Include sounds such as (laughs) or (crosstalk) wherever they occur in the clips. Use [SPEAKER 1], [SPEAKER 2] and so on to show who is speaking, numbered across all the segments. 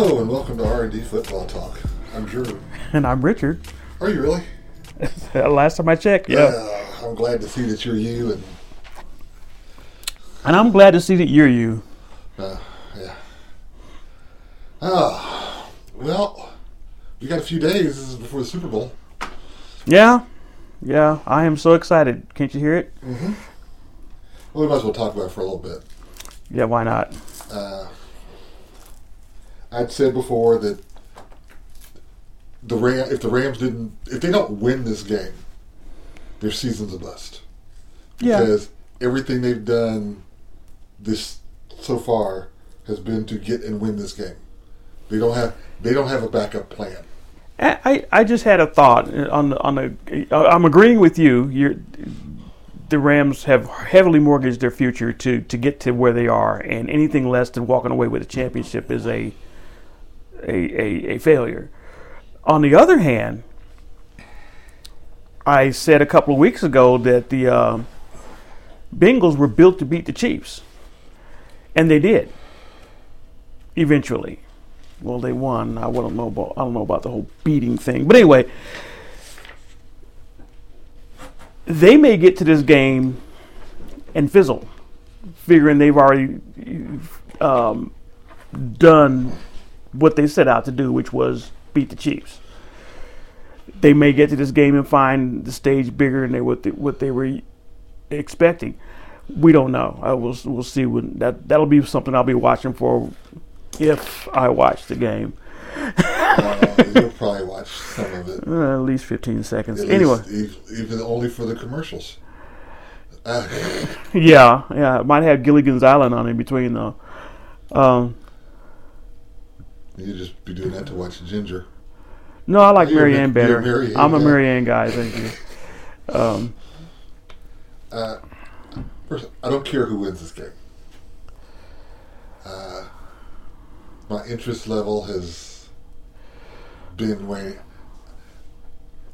[SPEAKER 1] Hello and welcome to R&D Football Talk. I'm Drew. (laughs)
[SPEAKER 2] And I'm Richard.
[SPEAKER 1] Are you really? (laughs)
[SPEAKER 2] Last time I checked, yeah.
[SPEAKER 1] Uh, I'm glad to see that you're you and
[SPEAKER 2] And I'm glad to see that you're you.
[SPEAKER 1] uh, yeah. Ah, well, we got a few days This is before the Super Bowl.
[SPEAKER 2] Yeah, yeah. I am so excited. Can't you hear it? Mm-hmm.
[SPEAKER 1] Well, we might as well talk about it for a little bit.
[SPEAKER 2] Yeah, why not?
[SPEAKER 1] Uh, I'd said before that the Ram, if the Rams didn't, if they don't win this game, their season's a bust.
[SPEAKER 2] Yeah.
[SPEAKER 1] because everything they've done this so far has been to get and win this game. They don't have they don't have a backup plan.
[SPEAKER 2] I, I I just had a thought on the, on the. I'm agreeing with you. You're, the Rams have heavily mortgaged their future to, to get to where they are, and anything less than walking away with a championship is a a, a, a failure. On the other hand, I said a couple of weeks ago that the uh, Bengals were built to beat the Chiefs, and they did. Eventually, well, they won. I don't know about I don't know about the whole beating thing, but anyway, they may get to this game and fizzle, figuring they've already um, done what they set out to do, which was beat the Chiefs. They may get to this game and find the stage bigger than they what they, what they were expecting. We don't know. I will we'll see when that that'll be something I'll be watching for if I watch the game.
[SPEAKER 1] Uh, you'll probably watch some of it.
[SPEAKER 2] Uh, at least 15 seconds.
[SPEAKER 1] At
[SPEAKER 2] anyway,
[SPEAKER 1] least, even only for the commercials. (laughs)
[SPEAKER 2] Yeah, yeah. It might have Gilligan's Island on in between though. Um,
[SPEAKER 1] you just be doing that to watch Ginger.
[SPEAKER 2] no, I like
[SPEAKER 1] You're
[SPEAKER 2] Mary
[SPEAKER 1] a-
[SPEAKER 2] Ann better.
[SPEAKER 1] Mary
[SPEAKER 2] I'm a Ann guy. Thank you. (laughs) Um,
[SPEAKER 1] Uh, first, I don't care who wins this game. Uh, my interest level has been way.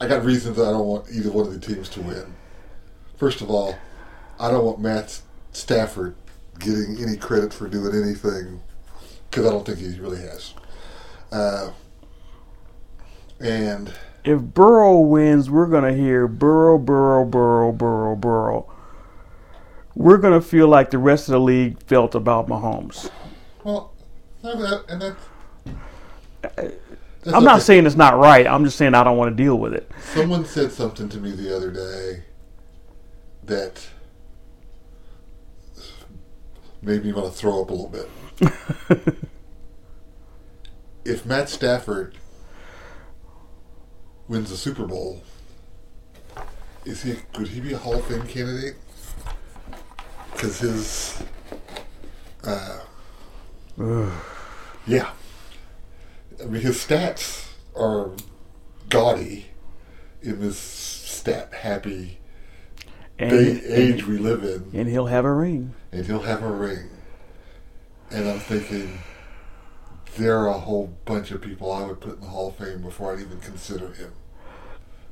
[SPEAKER 1] I got reasons I don't want either one of the teams to win. First of all, I don't want Matt Stafford getting any credit for doing anything because I don't think he really has. Uh, and
[SPEAKER 2] if Burrow wins, we're gonna hear Burrow, Burrow, Burrow, Burrow, Burrow. We're gonna feel like the rest of the league felt about Mahomes.
[SPEAKER 1] well, that, and that. that's
[SPEAKER 2] I'm not
[SPEAKER 1] okay.
[SPEAKER 2] saying it's not right. I'm just saying I don't want to deal with it.
[SPEAKER 1] Someone said something to me the other day that made me want to throw up a little bit. (laughs) if Matt Stafford wins the Super Bowl, is he could he be a Hall of Fame candidate? Because his, uh, yeah, I mean his stats are gaudy in this stat happy
[SPEAKER 2] And,
[SPEAKER 1] day, age we live in,
[SPEAKER 2] and he'll have a ring.
[SPEAKER 1] and he'll have a ring. And I'm thinking, there are a whole bunch of people I would put in the Hall of Fame before I'd even consider him.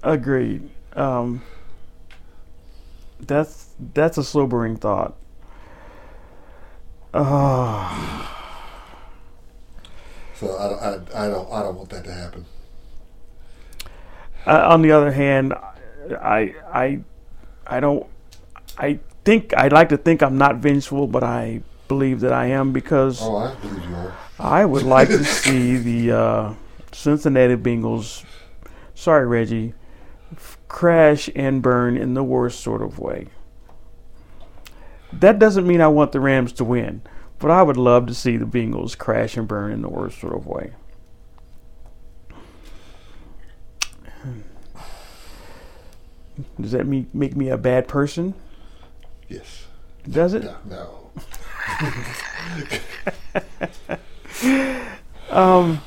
[SPEAKER 2] Agreed. Um, that's that's a sobering thought. Oh,
[SPEAKER 1] So I, don't- I, I don't I don't want that to happen.
[SPEAKER 2] Uh, on the other hand, I I I don't. I think I'd like to think I'm not vengeful, but I believe that I am because
[SPEAKER 1] Oh, I believe you are.
[SPEAKER 2] I would like to (laughs) see the uh, Cincinnati Bengals. Sorry, Reggie. f- Crash and burn in the worst sort of way. That doesn't mean I want the Rams to win, but I would love to see the Bengals crash and burn in the worst sort of way. Does that make me a bad person?
[SPEAKER 1] Yes.
[SPEAKER 2] Does it?
[SPEAKER 1] No. no. (laughs)
[SPEAKER 2] Um,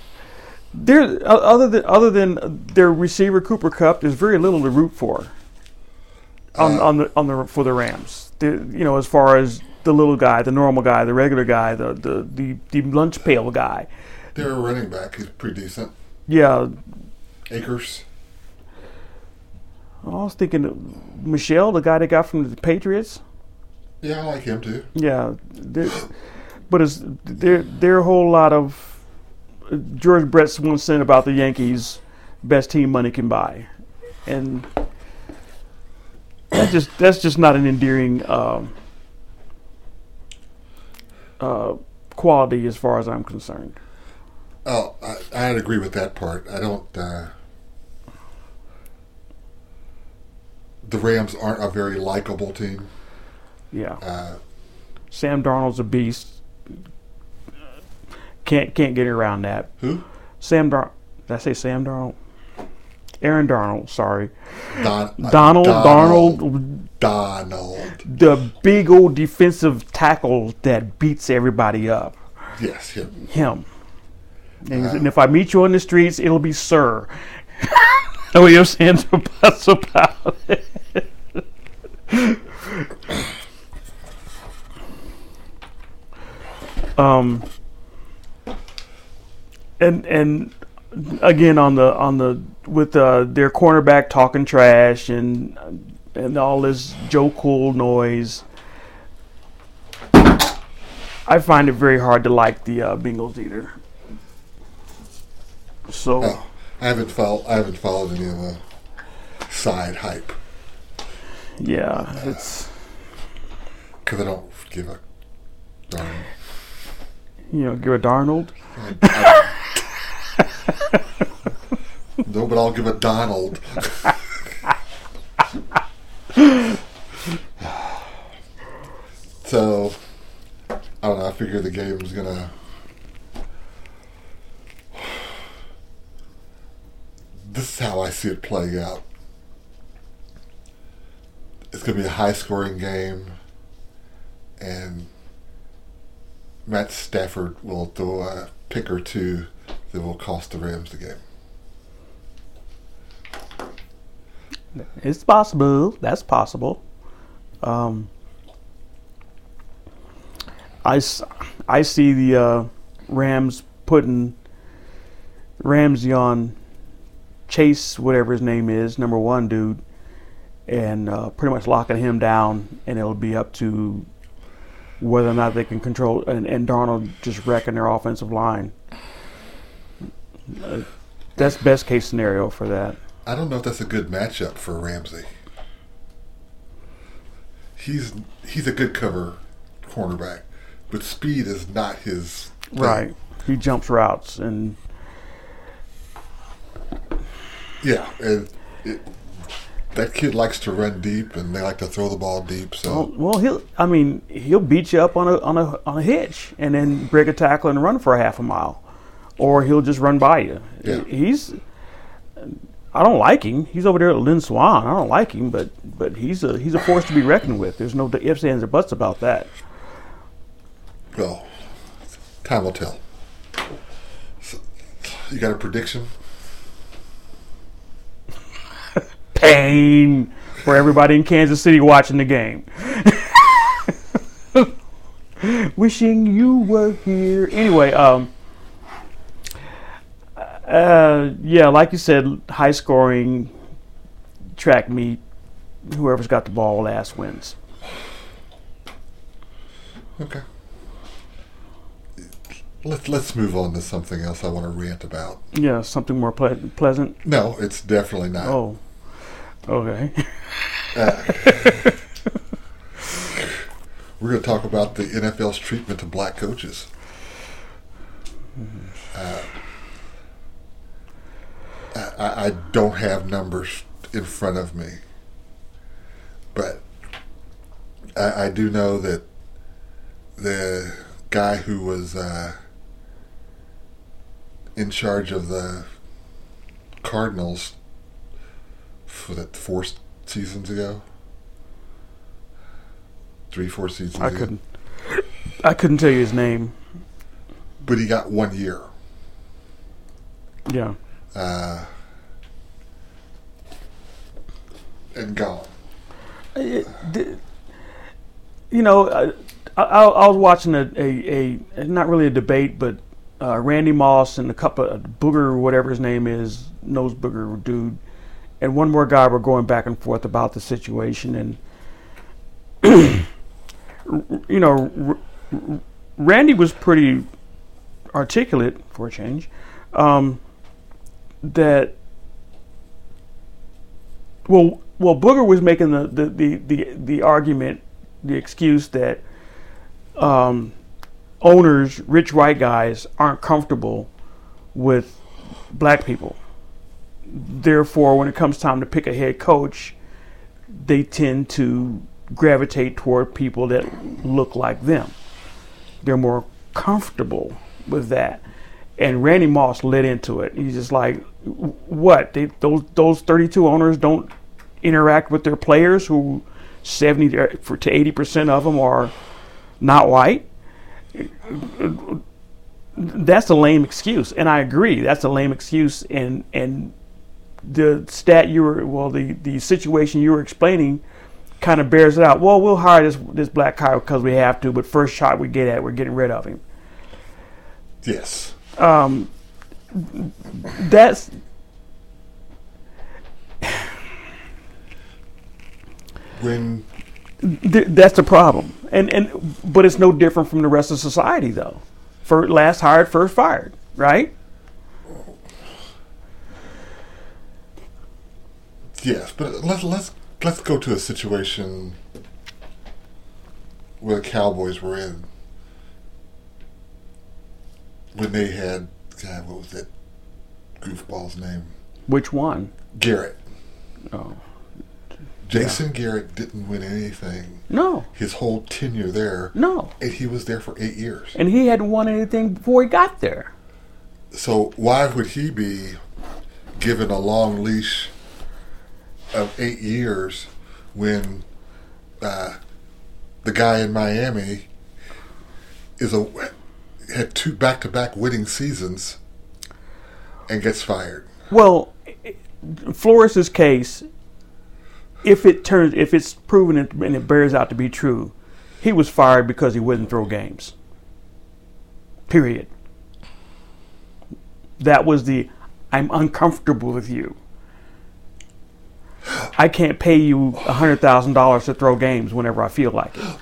[SPEAKER 2] there, other than other than their receiver Cooper Kupp, there's very little to root for on
[SPEAKER 1] Uh,
[SPEAKER 2] on the on the for the Rams. The, you know, as far as the little guy, the normal guy, the regular guy, the the the, the lunch pail guy.
[SPEAKER 1] Their running back is pretty decent.
[SPEAKER 2] Yeah,
[SPEAKER 1] Akers.
[SPEAKER 2] I was thinking Michel, the guy they got from the Patriots.
[SPEAKER 1] Yeah, I like him too.
[SPEAKER 2] Yeah, but it's there there are a whole lot of George Brett's once said about the Yankees, best team money can buy, and that's just that's just not an endearing um, uh, quality as far as I'm concerned.
[SPEAKER 1] Oh, I, I'd agree with that part. I don't. Uh, the Rams aren't a very likable team.
[SPEAKER 2] Yeah,
[SPEAKER 1] Uh,
[SPEAKER 2] Sam Darnold's a beast. Can't can't get around that.
[SPEAKER 1] who?
[SPEAKER 2] Sam Dar. Did I say Sam Darnold? Aaron Darnold. Sorry,
[SPEAKER 1] Don, uh,
[SPEAKER 2] Donald Darnold,
[SPEAKER 1] Donald.
[SPEAKER 2] the big old defensive tackle that beats everybody up.
[SPEAKER 1] Yes, him.
[SPEAKER 2] Him. And, and if I meet you on the streets, it'll be sir. (laughs) what you're saying about, about (laughs) it. Um, and and again on the on the with uh, their cornerback talking trash and and all this Joe Cool noise. I find it very hard to like the uh, Bengals either. So
[SPEAKER 1] Oh, I haven't followed. I haven't followed any of the side hype
[SPEAKER 2] yeah, it's
[SPEAKER 1] because I don't give a darn.
[SPEAKER 2] You know, give a Darnold.
[SPEAKER 1] No, but I'll give a Donald. so I don't know. I figure the game was gonna. This is how I see it playing out. It's gonna be a high-scoring game, and Matt Stafford will throw a pick or two that will cost the Rams the game.
[SPEAKER 2] It's possible. That's possible. Um, I, I see the uh, Rams putting Ramsey on Chase, whatever his name is, number one dude, and uh, pretty much locking him down, and it'll be up to whether or not they can control and, and Darnold just wrecking their offensive line. Uh, that's best case scenario for that.
[SPEAKER 1] I don't know if that's a good matchup for Ramsey. He's he's a good cover cornerback, but speed is not his thing.
[SPEAKER 2] Right. He jumps routes and
[SPEAKER 1] Yeah, and it, that kid likes to run deep, and they like to throw the ball deep. So
[SPEAKER 2] well, he'll I mean he'll beat you up on a on a on a hitch and then break a tackle and run for a half a mile, or he'll just run by you.
[SPEAKER 1] Yeah.
[SPEAKER 2] He's I don't like him. He's over there at Lynn Swann. I don't like him, but but he's a he's a force to be reckoned with. There's no ifs ands or buts about that.
[SPEAKER 1] well, time will tell. So, you got a prediction?
[SPEAKER 2] Pain for everybody in Kansas City watching the game. (laughs) Wishing you were here. Anyway, um, uh, yeah, like you said, high scoring track meet. Whoever's got the ball last wins.
[SPEAKER 1] Okay. Let's let's move on to something else I want to rant about.
[SPEAKER 2] Yeah, something more ple- pleasant.
[SPEAKER 1] No, it's definitely not.
[SPEAKER 2] Oh, okay. (laughs)
[SPEAKER 1] We're going to talk about the NFL's treatment of black coaches. Uh, I, I don't have numbers in front of me, but I, I do know that the guy who was uh, in charge of the Cardinals for that four seasons ago, three, four seasons
[SPEAKER 2] I
[SPEAKER 1] ago.
[SPEAKER 2] couldn't. I couldn't tell you his name.
[SPEAKER 1] but he got one year.
[SPEAKER 2] Yeah.
[SPEAKER 1] Uh, and gone.
[SPEAKER 2] It, you know, I, I, I was watching a, a, a not really a debate, but uh, Randy Moss and a couple of Booger, whatever his name is, nose Booger dude, and one more guy were going back and forth about the situation, and (clears throat) you know, Randy was pretty articulate for a change. Um, that well, well, Booger was making the the the the, the argument, the excuse that um, owners, rich white guys, aren't comfortable with black people. Therefore, when it comes time to pick a head coach, they tend to gravitate toward people that look like them. They're more comfortable with that. And Randy Moss led into it. He's just like, what? They, those those 32 owners don't interact with their players, who 70 uh, to 80 percent of them are not white. That's a lame excuse, and I agree. That's a lame excuse, and and the stat you were well, the the situation you were explaining kind of bears it out. Well, we'll hire this this black guy because we have to, but first shot we get at, we're getting rid of him.
[SPEAKER 1] Yes.
[SPEAKER 2] Um, that's
[SPEAKER 1] when
[SPEAKER 2] th- that's the problem, and and but it's no different from the rest of society though. For last hired, first fired, right?
[SPEAKER 1] Yes, but let's let's let's go to a situation where the Cowboys were in when they had God, what was that goofball's name?
[SPEAKER 2] Which one?
[SPEAKER 1] Garrett.
[SPEAKER 2] Oh.
[SPEAKER 1] Jason yeah. Garrett didn't win anything.
[SPEAKER 2] No.
[SPEAKER 1] His whole tenure there.
[SPEAKER 2] No.
[SPEAKER 1] And he was there for eight years.
[SPEAKER 2] And he hadn't won anything before he got there.
[SPEAKER 1] So why would he be given a long leash of eight years when uh, the guy in Miami is a had two back to back winning seasons and gets fired.
[SPEAKER 2] Well, Flores's case, if it turns, if it's proven and it bears out to be true, he was fired because he wouldn't throw games. Period. That was the I'm uncomfortable with you. I can't pay you hundred thousand dollars to throw games whenever I feel like it.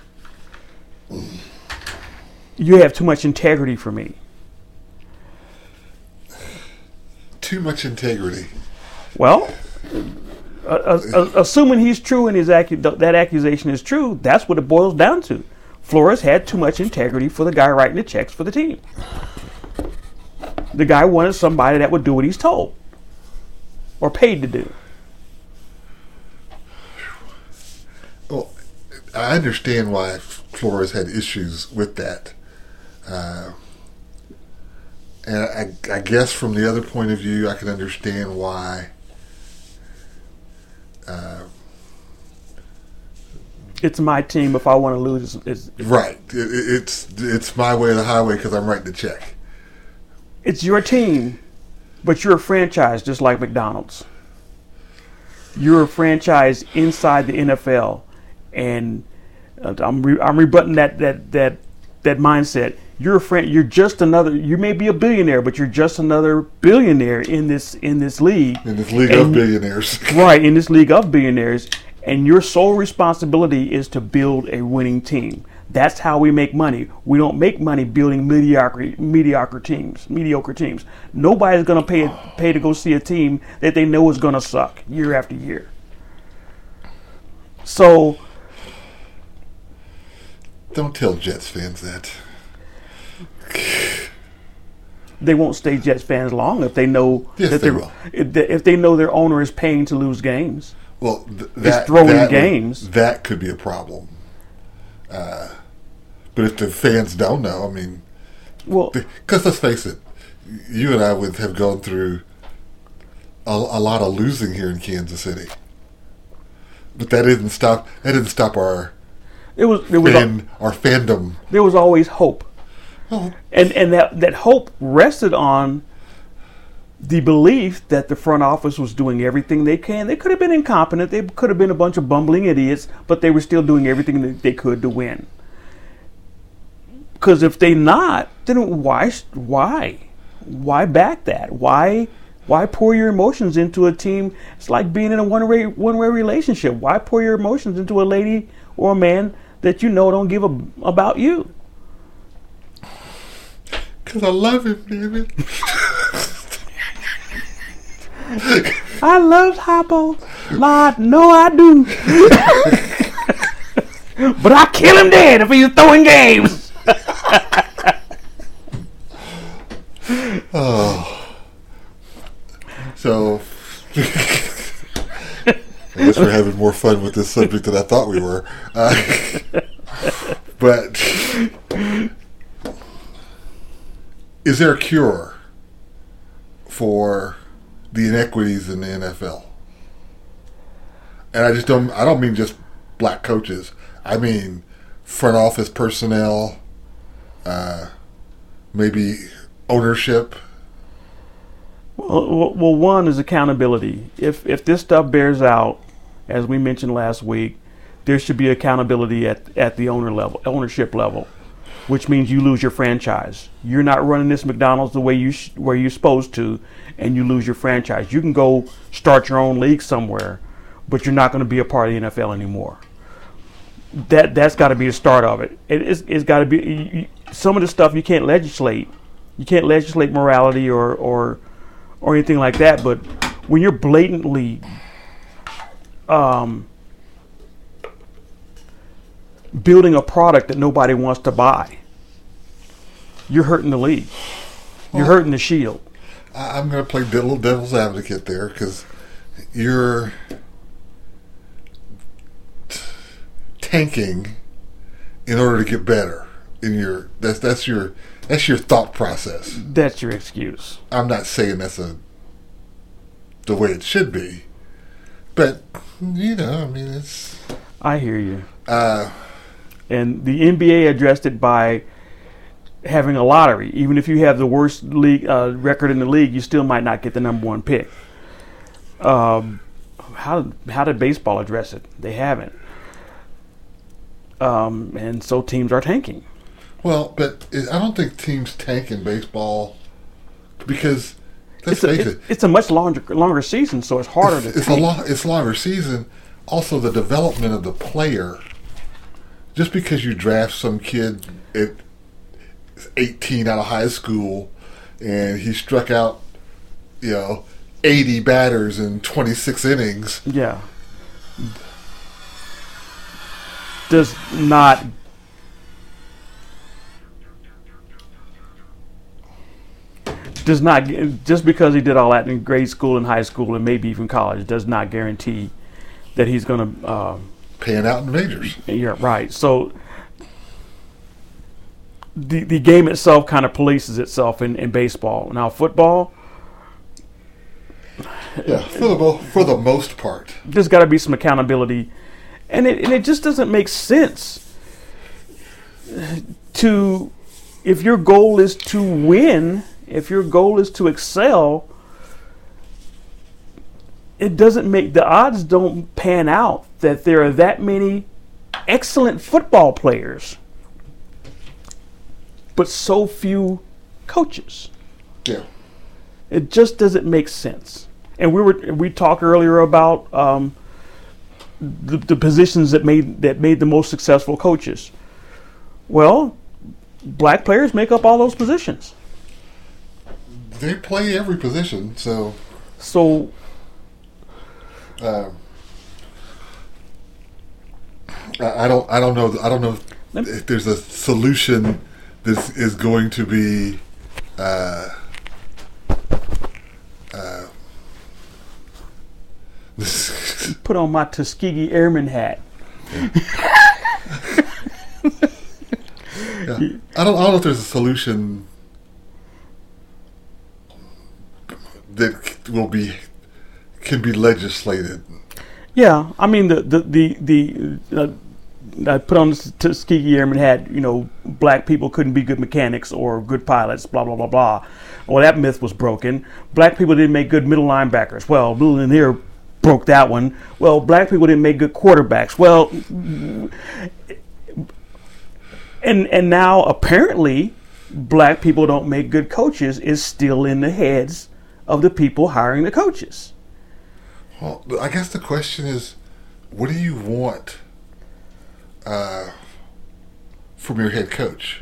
[SPEAKER 2] You have too much integrity for me.
[SPEAKER 1] Too much integrity.
[SPEAKER 2] Well, uh, uh, assuming he's true and his acu- that accusation is true, that's what it boils down to. Flores had too much integrity for the guy writing the checks for the team. The guy wanted somebody that would do what he's told or paid to do.
[SPEAKER 1] Well, I understand why Flores had issues with that. Uh, and I, I, guess from the other point of view, I can understand why. Uh,
[SPEAKER 2] it's my team. If I want to lose, it's, it's
[SPEAKER 1] right. It, it's it's my way of the highway because I'm writing the check.
[SPEAKER 2] It's your team, but you're a franchise, just like McDonald's. You're a franchise inside the NFL, and uh, I'm re- I'm rebutting that that that that mindset. You're a friend. You're just another. You may be a billionaire, but you're just another billionaire in this in this league.
[SPEAKER 1] In this league and, of billionaires. (laughs)
[SPEAKER 2] right in this league of billionaires, and your sole responsibility is to build a winning team. That's how we make money. We don't make money building mediocre mediocre teams, mediocre teams. Nobody's going to pay pay to go see a team that they know is going to suck year after year. So
[SPEAKER 1] don't tell Jets fans that.
[SPEAKER 2] They won't stay Jets fans long if they know
[SPEAKER 1] yes,
[SPEAKER 2] that
[SPEAKER 1] they will.
[SPEAKER 2] If they know their owner is paying to lose games.
[SPEAKER 1] Well, th- that,
[SPEAKER 2] throwing
[SPEAKER 1] that
[SPEAKER 2] games.
[SPEAKER 1] Would, that could be a problem. Uh, but if the fans don't know, I mean,
[SPEAKER 2] well,
[SPEAKER 1] because let's face it, you and I would have gone through a, a lot of losing here in Kansas City. But that didn't stop. That didn't stop our
[SPEAKER 2] it was it was
[SPEAKER 1] fan, a, our fandom.
[SPEAKER 2] There was always hope,
[SPEAKER 1] oh.
[SPEAKER 2] and and that that hope rested on the belief that the front office was doing everything they can. They could have been incompetent. They could have been a bunch of bumbling idiots, but they were still doing everything that they could to win. Because if they not, then why why why back that? Why why pour your emotions into a team? It's like being in a one way one way relationship. Why pour your emotions into a lady or a man that you know don't give a about you.
[SPEAKER 1] Because I love him, damn it.
[SPEAKER 2] I love Hoppo. Lord, no, I do. but I kill him dead if he's throwing games. oh.
[SPEAKER 1] So, I guess we're having more fun with this subject than I thought we were. Uh, (laughs) but is there a cure for the inequities in the NFL? And I just don't. I don't mean just black coaches. I mean front office personnel, uh, maybe ownership.
[SPEAKER 2] Well, well, one is accountability. If if this stuff bears out, as we mentioned last week, there should be accountability at at the owner level, ownership level, which means you lose your franchise. You're not running this McDonald's the way you sh- where you're supposed to, and you lose your franchise. You can go start your own league somewhere, but you're not going to be a part of the NFL anymore. That that's got to be the start of it. it it's, it's got to be you- some of the stuff you can't legislate. You can't legislate morality or or or anything like that. But when you're blatantly um, building a product that nobody wants to buy, you're hurting the league. You're hurting the shield.
[SPEAKER 1] I'm going to play little devil's advocate there because you're tanking in order to get better. In your that's that's your that's your thought process.
[SPEAKER 2] That's your excuse.
[SPEAKER 1] I'm not saying that's a the way it should be, but you know, I mean, it's
[SPEAKER 2] I hear you.
[SPEAKER 1] uh,
[SPEAKER 2] And the NBA addressed it by having a lottery. Even if you have the worst league uh, record in the league, you still might not get the number one pick. Um, how how did baseball address it? They haven't. Um, and so teams are tanking.
[SPEAKER 1] Well, but I don't think teams tank in baseball because let's
[SPEAKER 2] It's a,
[SPEAKER 1] face
[SPEAKER 2] it's,
[SPEAKER 1] it,
[SPEAKER 2] it's a much longer longer season, so it's harder to
[SPEAKER 1] it's, it's a
[SPEAKER 2] tank.
[SPEAKER 1] long it's longer season. Also, the development of the player. Just because you draft some kid at 18 out of high school and he struck out, you know, 80 batters in 26 innings,
[SPEAKER 2] Yeah. Does not does not just because he did all that in grade school and high school and maybe even college does not guarantee that he's going to. Uh,
[SPEAKER 1] paying out in the majors.
[SPEAKER 2] yeah, right. So the the game itself kind of polices itself in, in baseball. Now football,
[SPEAKER 1] Yeah, for the, mo- for the most part.
[SPEAKER 2] there's got to be some accountability, and it and it just doesn't make sense to if your goal is to win, if your goal is to excel. It doesn't make the odds don't pan out that there are that many excellent football players, but so few coaches.
[SPEAKER 1] Yeah.
[SPEAKER 2] It just doesn't make sense. And we were we talked earlier about um, the, the positions that made that made the most successful coaches. Well, black players make up all those positions.
[SPEAKER 1] They play every position, so
[SPEAKER 2] So
[SPEAKER 1] uh, I, don't I don't know I don't know if there's a solution This is going to be uh, uh, (laughs)
[SPEAKER 2] put on my Tuskegee Airman hat.
[SPEAKER 1] yeah. (laughs) I don't I don't know if there's a solution that will be can be legislated.
[SPEAKER 2] Yeah, I mean the the the, the uh, I put on this Tuskegee Airman hat. You know, black people couldn't be good mechanics or good pilots. Blah blah blah blah. Well, that myth was broken. Black people didn't make good middle linebackers. Well, Blue and broke that one. Well, black people didn't make good quarterbacks. Well, and and now apparently, black people don't make good coaches is still in the heads of the people hiring the coaches.
[SPEAKER 1] Well, I guess the question is, what do you want uh, from your head coach?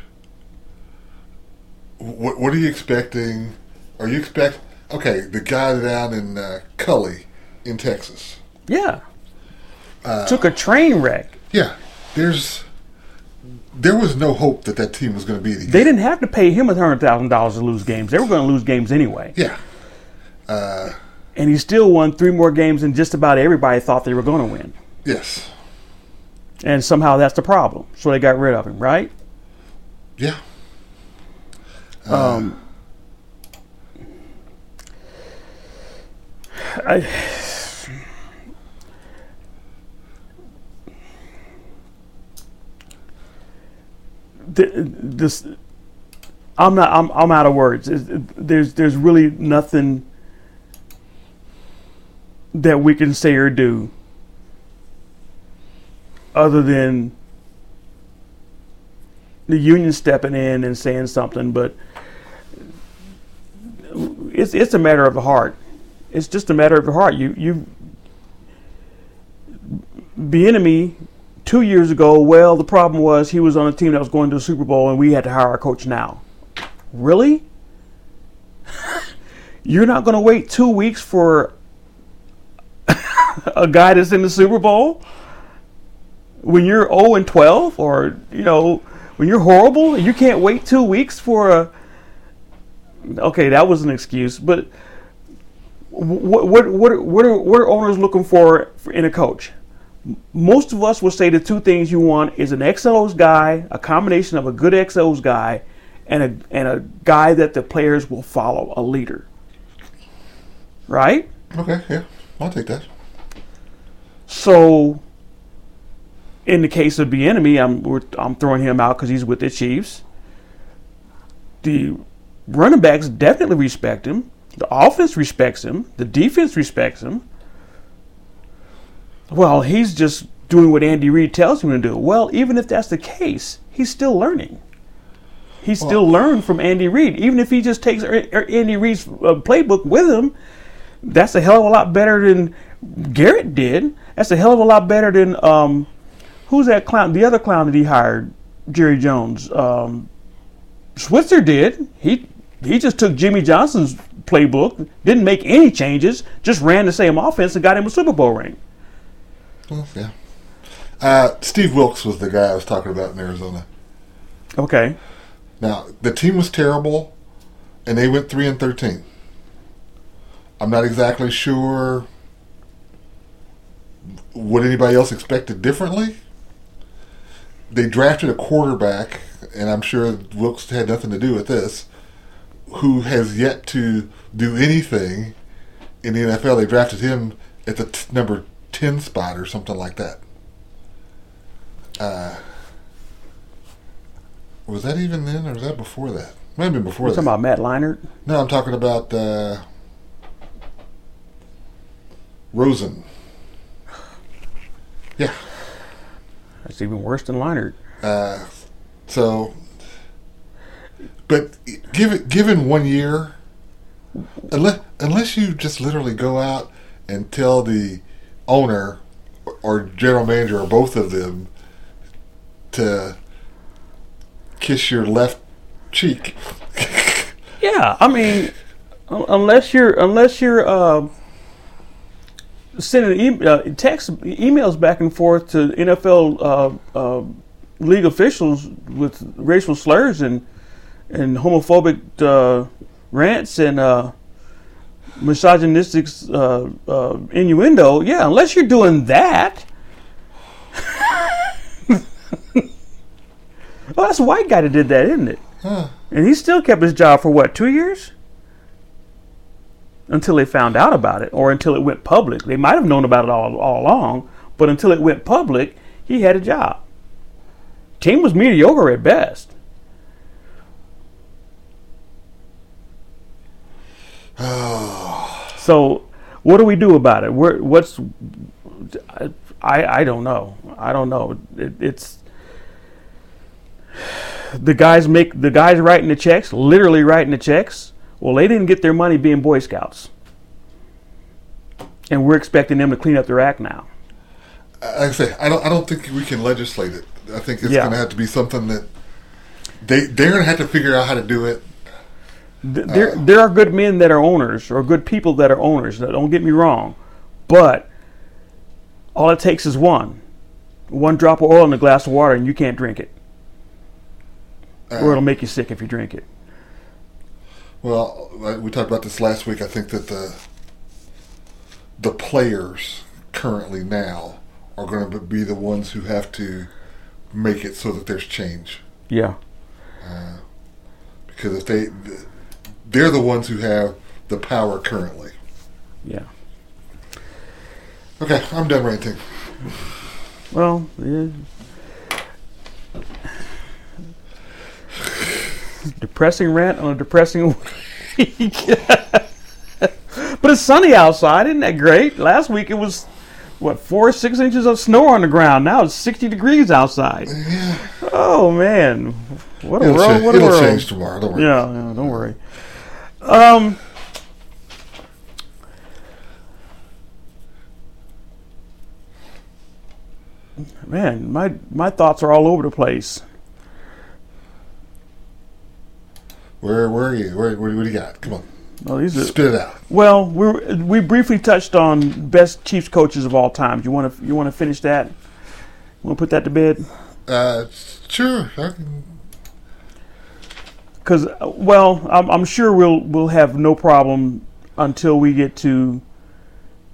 [SPEAKER 1] what, what are you expecting? Are you expect okay the guy down in uh, Culley in Texas?
[SPEAKER 2] Yeah. Took a train wreck.
[SPEAKER 1] Yeah, there's there was no hope that that team was going to be. The
[SPEAKER 2] They didn't have to pay him a hundred thousand dollars to lose games. They were going to lose games anyway.
[SPEAKER 1] Yeah,
[SPEAKER 2] And he still won three more games than just about everybody thought they were going to win.
[SPEAKER 1] yes,
[SPEAKER 2] And somehow that's the problem. So they got rid of him, right?
[SPEAKER 1] yeah.
[SPEAKER 2] Um, I. This, I'm not. I'm. I'm out of words. There's. There's really nothing that we can say or do other than the union stepping in and saying something, but it's it's a matter of the heart. It's just a matter of the heart. You you Bieniemy two years ago. Well, the problem was he was on a team that was going to the Super Bowl, and we had to hire a coach now. Really? (laughs) You're not going to wait two weeks for (laughs) a guy that's in the Super Bowl when you're 0 and 12, or you know when you're horrible. You can't wait two weeks for a okay, that was an excuse, but what what what what are, what are owners looking for in a coach? Most of us will say the two things you want is an XO's guy, a combination of a good XO's guy, and a and a guy that the players will follow, a leader. Right?
[SPEAKER 1] Okay, yeah, I'll take that.
[SPEAKER 2] So, in the case of Bieniemy, I'm we're, I'm throwing him out because he's with the Chiefs. The running backs definitely respect him. The offense respects him. The defense respects him. Well, he's just doing what Andy Reid tells him to do. Well, even if that's the case, he's still learning. He still learned from Andy Reid. Even if he just takes Er- Er- Andy Reid's uh, playbook with him, that's a hell of a lot better than Garrett did. That's a hell of a lot better than um, who's that clown? The other clown that he hired, Jerry Jones. Um, Switzer did. He he just took Jimmy Johnson's playbook, didn't make any changes, just ran the same offense and got him a Super Bowl ring.
[SPEAKER 1] Well, yeah. Uh, Steve Wilkes was the guy I was talking about in Arizona.
[SPEAKER 2] Okay.
[SPEAKER 1] Now the team was terrible, and they went three and thirteen. I'm not exactly sure what anybody else expect it differently. They drafted a quarterback, and I'm sure Wilkes had nothing to do with this, who has yet to do anything in the NFL. They drafted him at the t- number 10 spot or something like that. Uh, was that even then, or was that before that? Maybe before
[SPEAKER 2] We're
[SPEAKER 1] that.
[SPEAKER 2] talking about Matt Leinart.
[SPEAKER 1] No, I'm talking about uh, Rosen. Yeah.
[SPEAKER 2] That's even worse than Leinart.
[SPEAKER 1] Uh, so, but given given one year, unless unless you just literally go out and tell the owner or general manager or both of them to kiss your left cheek. (laughs)
[SPEAKER 2] Yeah, I mean, unless you're unless you're uh, sending e- uh, text emails back and forth to NFL uh, uh, league officials with racial slurs and and homophobic uh, rants and uh, misogynistic uh, uh, innuendo. Yeah, unless you're doing that. (laughs) well, that's a white guy that did that, isn't it?
[SPEAKER 1] Huh.
[SPEAKER 2] And he still kept his job for what, two years? Until they found out about it, or until it went public. They might have known about it all, all along, but until it went public, he had a job. Team was mediocre at best. (sighs) so, what do we do about it? Where, what's I, I don't know. I don't know. It, it's the guys make the guys writing the checks, literally writing the checks. Well, they didn't get their money being Boy Scouts, and we're expecting them to clean up their act now.
[SPEAKER 1] Like I say, I don't. I don't think we can legislate it. I think it's
[SPEAKER 2] Yeah.
[SPEAKER 1] going to have to be something that they they're going to have to figure out how to do it.
[SPEAKER 2] Th- There, uh, there are good men that are owners, or good people that are owners. Now, Don't get me wrong, but all it takes is one, one drop of oil in a glass of water, and you can't drink it, or it'll uh, make you sick if you drink it.
[SPEAKER 1] Well, we talked about this last week. I think that the the players currently now are going to be the ones who have to make it so that there's change.
[SPEAKER 2] Yeah, uh,
[SPEAKER 1] Because if they, they're the ones who have the power currently.
[SPEAKER 2] yeah.
[SPEAKER 1] Okay, I'm done ranting.
[SPEAKER 2] Well, yeah. Depressing rant on a depressing (laughs) week. but it's sunny outside, isn't that great? Last week it was what four, six inches of snow on the ground. Now it's sixty degrees outside. Oh man, what a
[SPEAKER 1] It'll,
[SPEAKER 2] world!
[SPEAKER 1] cha-
[SPEAKER 2] What a
[SPEAKER 1] it'll
[SPEAKER 2] world!
[SPEAKER 1] change tomorrow. Don't worry.
[SPEAKER 2] Yeah, yeah, don't worry. Um, man, my my thoughts are all over the place.
[SPEAKER 1] Where, where are you? Where, where, what do you got? Come on,
[SPEAKER 2] Well, these are
[SPEAKER 1] spit it out.
[SPEAKER 2] well. We we briefly touched on best Chiefs coaches of all time. You want to you want to finish that? Want to put that to bed?
[SPEAKER 1] Uh, sure.
[SPEAKER 2] Because well, I'm, I'm sure we'll we'll have no problem until we get to.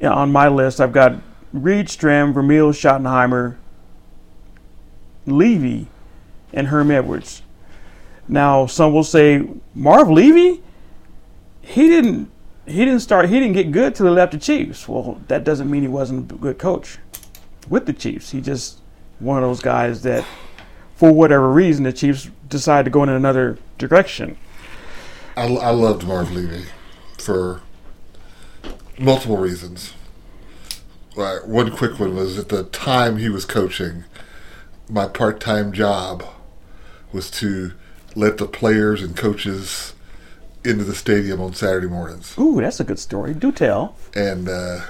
[SPEAKER 2] Yeah, on my list, I've got Reid Stram, Vermeil, Schottenheimer, Levy, and Herm Edwards. Now, some will say Marv Levy. He didn't. He didn't start. He didn't get good till he left the Chiefs. Well, that doesn't mean he wasn't a good coach with the Chiefs. He just one of those guys that, for whatever reason, the Chiefs decided to go in another direction.
[SPEAKER 1] I, I loved Marv Levy for multiple reasons. Uh, one quick one was at the time he was coaching, my part time job was to let the players and coaches into the stadium on Saturday mornings.
[SPEAKER 2] Ooh, that's a good story. Do tell.
[SPEAKER 1] And uh,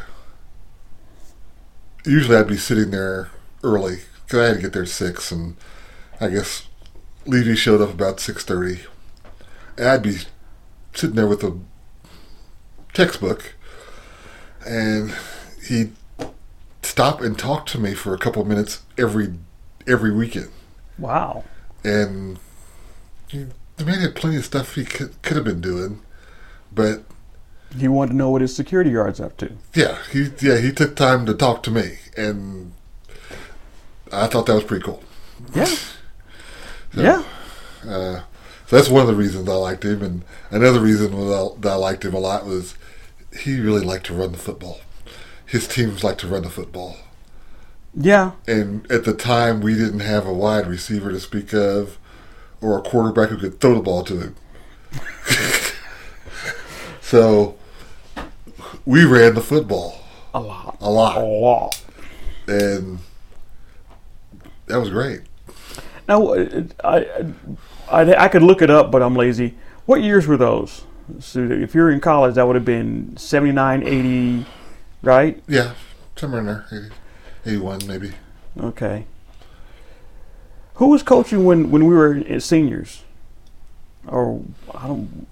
[SPEAKER 1] usually I'd be sitting there early because I had to get there at 6, and I guess Levy showed up about 6.30. And I'd be sitting there with a textbook, and he'd stop and talk to me for a couple of minutes every every weekend.
[SPEAKER 2] Wow.
[SPEAKER 1] And the man had plenty of stuff he could, could have been doing, but
[SPEAKER 2] He wanted to know what his security guard's up to.
[SPEAKER 1] yeah, he yeah he took time to talk to me, and I thought that was pretty cool.
[SPEAKER 2] Yeah. (laughs)
[SPEAKER 1] So,
[SPEAKER 2] Yeah.
[SPEAKER 1] Uh, so that's one of the reasons I liked him, and another reason that I liked him a lot was he really liked to run the football. His teams liked to run the football,
[SPEAKER 2] Yeah.
[SPEAKER 1] and at the time we didn't have a wide receiver to speak of, or a quarterback who could throw the ball to him. (laughs) so we ran the football
[SPEAKER 2] A lot.
[SPEAKER 1] a lot,
[SPEAKER 2] A lot.
[SPEAKER 1] and that was great.
[SPEAKER 2] Now, uh, I, I, I could look it up, but I'm lazy. What years were those? So if you're in college, that would have been 79, 80, right?
[SPEAKER 1] Yeah, somewhere in there, 80, 81 maybe.
[SPEAKER 2] Okay. Who was coaching when, when we were seniors? Or, I don't,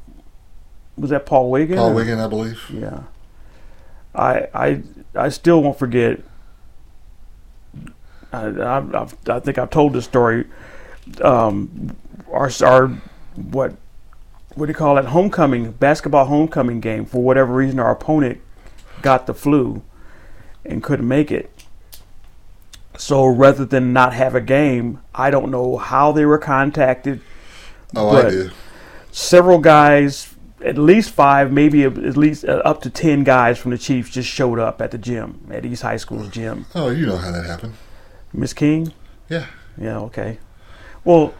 [SPEAKER 2] was that Paul Wiggin?
[SPEAKER 1] Paul
[SPEAKER 2] or-
[SPEAKER 1] Wiggin, I believe.
[SPEAKER 2] Yeah. I I I still won't forget. I I, I've, I think I've told this story. Um, our our what what do you call it? Homecoming basketball homecoming game. For whatever reason, our opponent got the flu and couldn't make it. So rather than not have a game, I don't know how they were contacted
[SPEAKER 1] Oh, I do.
[SPEAKER 2] several guys, at least five, maybe at least uh, up to ten guys from the Chiefs just showed up at the gym, at East High School's gym.
[SPEAKER 1] Oh, you know how that happened.
[SPEAKER 2] Miss King?
[SPEAKER 1] Yeah.
[SPEAKER 2] Yeah, okay. Well,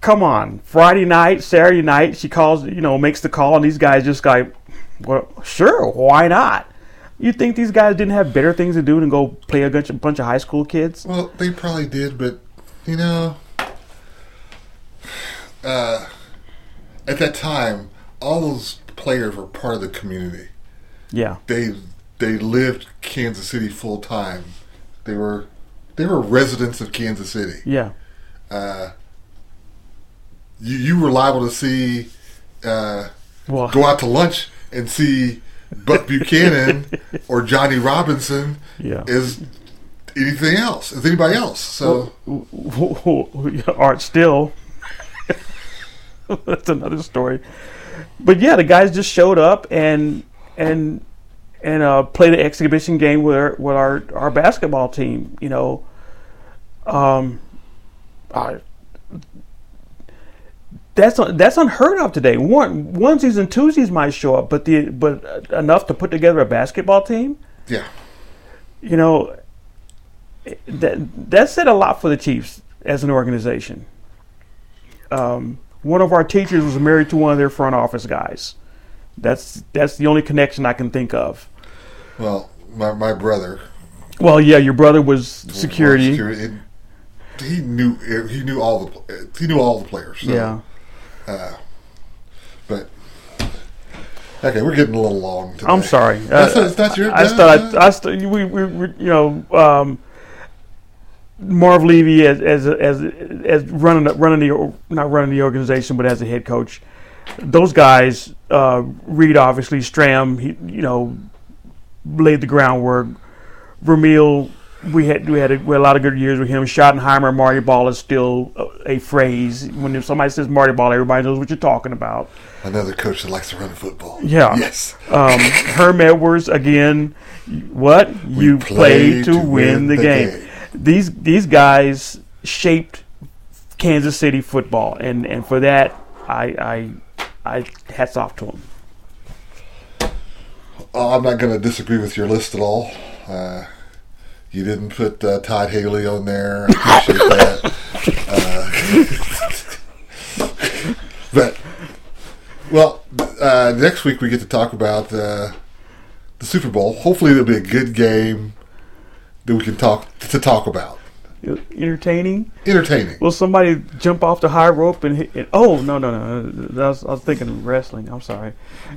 [SPEAKER 2] come on. Friday night, Saturday night, she calls, you know, makes the call, and these guys just like, well, sure, why not? You think these guys didn't have better things to do than go play a bunch of, bunch of high school kids?
[SPEAKER 1] Well, they probably did, but you know, uh, at that time, all those players were part of the community.
[SPEAKER 2] Yeah,
[SPEAKER 1] They they lived Kansas City full time. They were they were residents of Kansas City.
[SPEAKER 2] yeah,
[SPEAKER 1] Uh, you you were liable to see uh,
[SPEAKER 2] Well,
[SPEAKER 1] go out to lunch and see Buck Buchanan or Johnny Robinson
[SPEAKER 2] yeah.
[SPEAKER 1] as anything else, is anybody else. So
[SPEAKER 2] Art Still. (laughs) That's another story. But yeah, the guys just showed up and and and uh, played an exhibition game with our, with our, our basketball team. You know, um, I, that's un- that's unheard of today. One onesies and twosies might show up, but the but enough to put together a basketball team.
[SPEAKER 1] yeah,
[SPEAKER 2] You know, that that said a lot for the Chiefs as an organization. Um, one of our teachers was married to one of their front office guys. That's that's the only connection I can think of.
[SPEAKER 1] well, my my brother
[SPEAKER 2] Well, yeah, your brother was security.
[SPEAKER 1] security and he knew he knew all the he knew all the players. So,
[SPEAKER 2] Yeah.
[SPEAKER 1] But okay, we're getting a little long. Today.
[SPEAKER 2] I'm sorry.
[SPEAKER 1] That's,
[SPEAKER 2] Uh,
[SPEAKER 1] that's your.
[SPEAKER 2] I thought I, I st- we, we, we you know um, Marv Levy as as as as running the, running the not running the organization but as a head coach. Those guys, uh, Reid obviously, Stram, he, you know, laid the groundwork. Vermeil, we had we had a, we had a lot of good years with him. Schottenheimer, Marty Ball is still a, a phrase. When somebody says Marty Ball, everybody knows what you're talking about.
[SPEAKER 1] Another coach that likes to run football.
[SPEAKER 2] Yeah.
[SPEAKER 1] Yes.
[SPEAKER 2] Um, Herm Edwards again. What you play, to, win, the, game. These these guys shaped Kansas City football, and, and for that, I I I hats off to them.
[SPEAKER 1] Oh, I'm not going to disagree with your list at all. Uh, you didn't put uh, Todd Haley on there. I appreciate (laughs) that. Uh, (laughs) but well, uh, next week we get to talk about uh, the Super Bowl. Hopefully, it'll be a good game that we can talk to talk about.
[SPEAKER 2] Entertaining.
[SPEAKER 1] Entertaining.
[SPEAKER 2] Will somebody jump off the high rope and hit? It? Oh no no no! That was, I was thinking of wrestling. I'm sorry.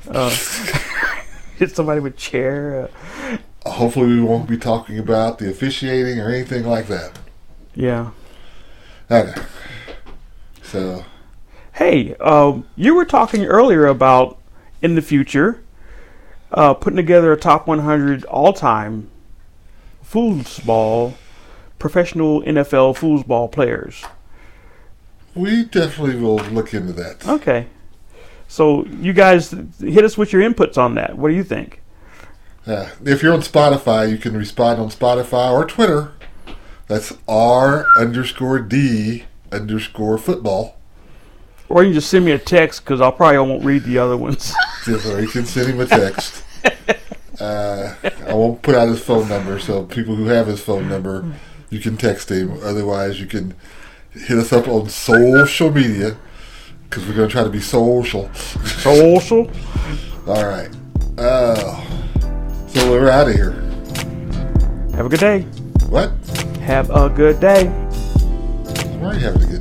[SPEAKER 2] Uh, (laughs) hit somebody with a chair. Uh,
[SPEAKER 1] Hopefully, we won't be talking about the officiating or anything like that.
[SPEAKER 2] yeah.
[SPEAKER 1] Okay. So,
[SPEAKER 2] Hey, um, you were talking earlier about in the future uh, putting together a top 100 all-time foosball, professional NFL foosball players.
[SPEAKER 1] we definitely will look into that.
[SPEAKER 2] Okay, so you guys hit us with your inputs on that. What do you think?
[SPEAKER 1] Yeah. If you're on Spotify, you can respond on Spotify or Twitter. That's R underscore D underscore football.
[SPEAKER 2] Or you can just send me a text because I probably won't read the other ones. (laughs)
[SPEAKER 1] Or you can send him a text. Uh, I won't put out his phone number, so people who have his phone number, you can text him. Otherwise, you can hit us up on social media because we're going to try to be social.
[SPEAKER 2] Social. (laughs)
[SPEAKER 1] All right. Oh, so we're out of here.
[SPEAKER 2] Have a good day.
[SPEAKER 1] What?
[SPEAKER 2] Have a good day.
[SPEAKER 1] I'm already having a good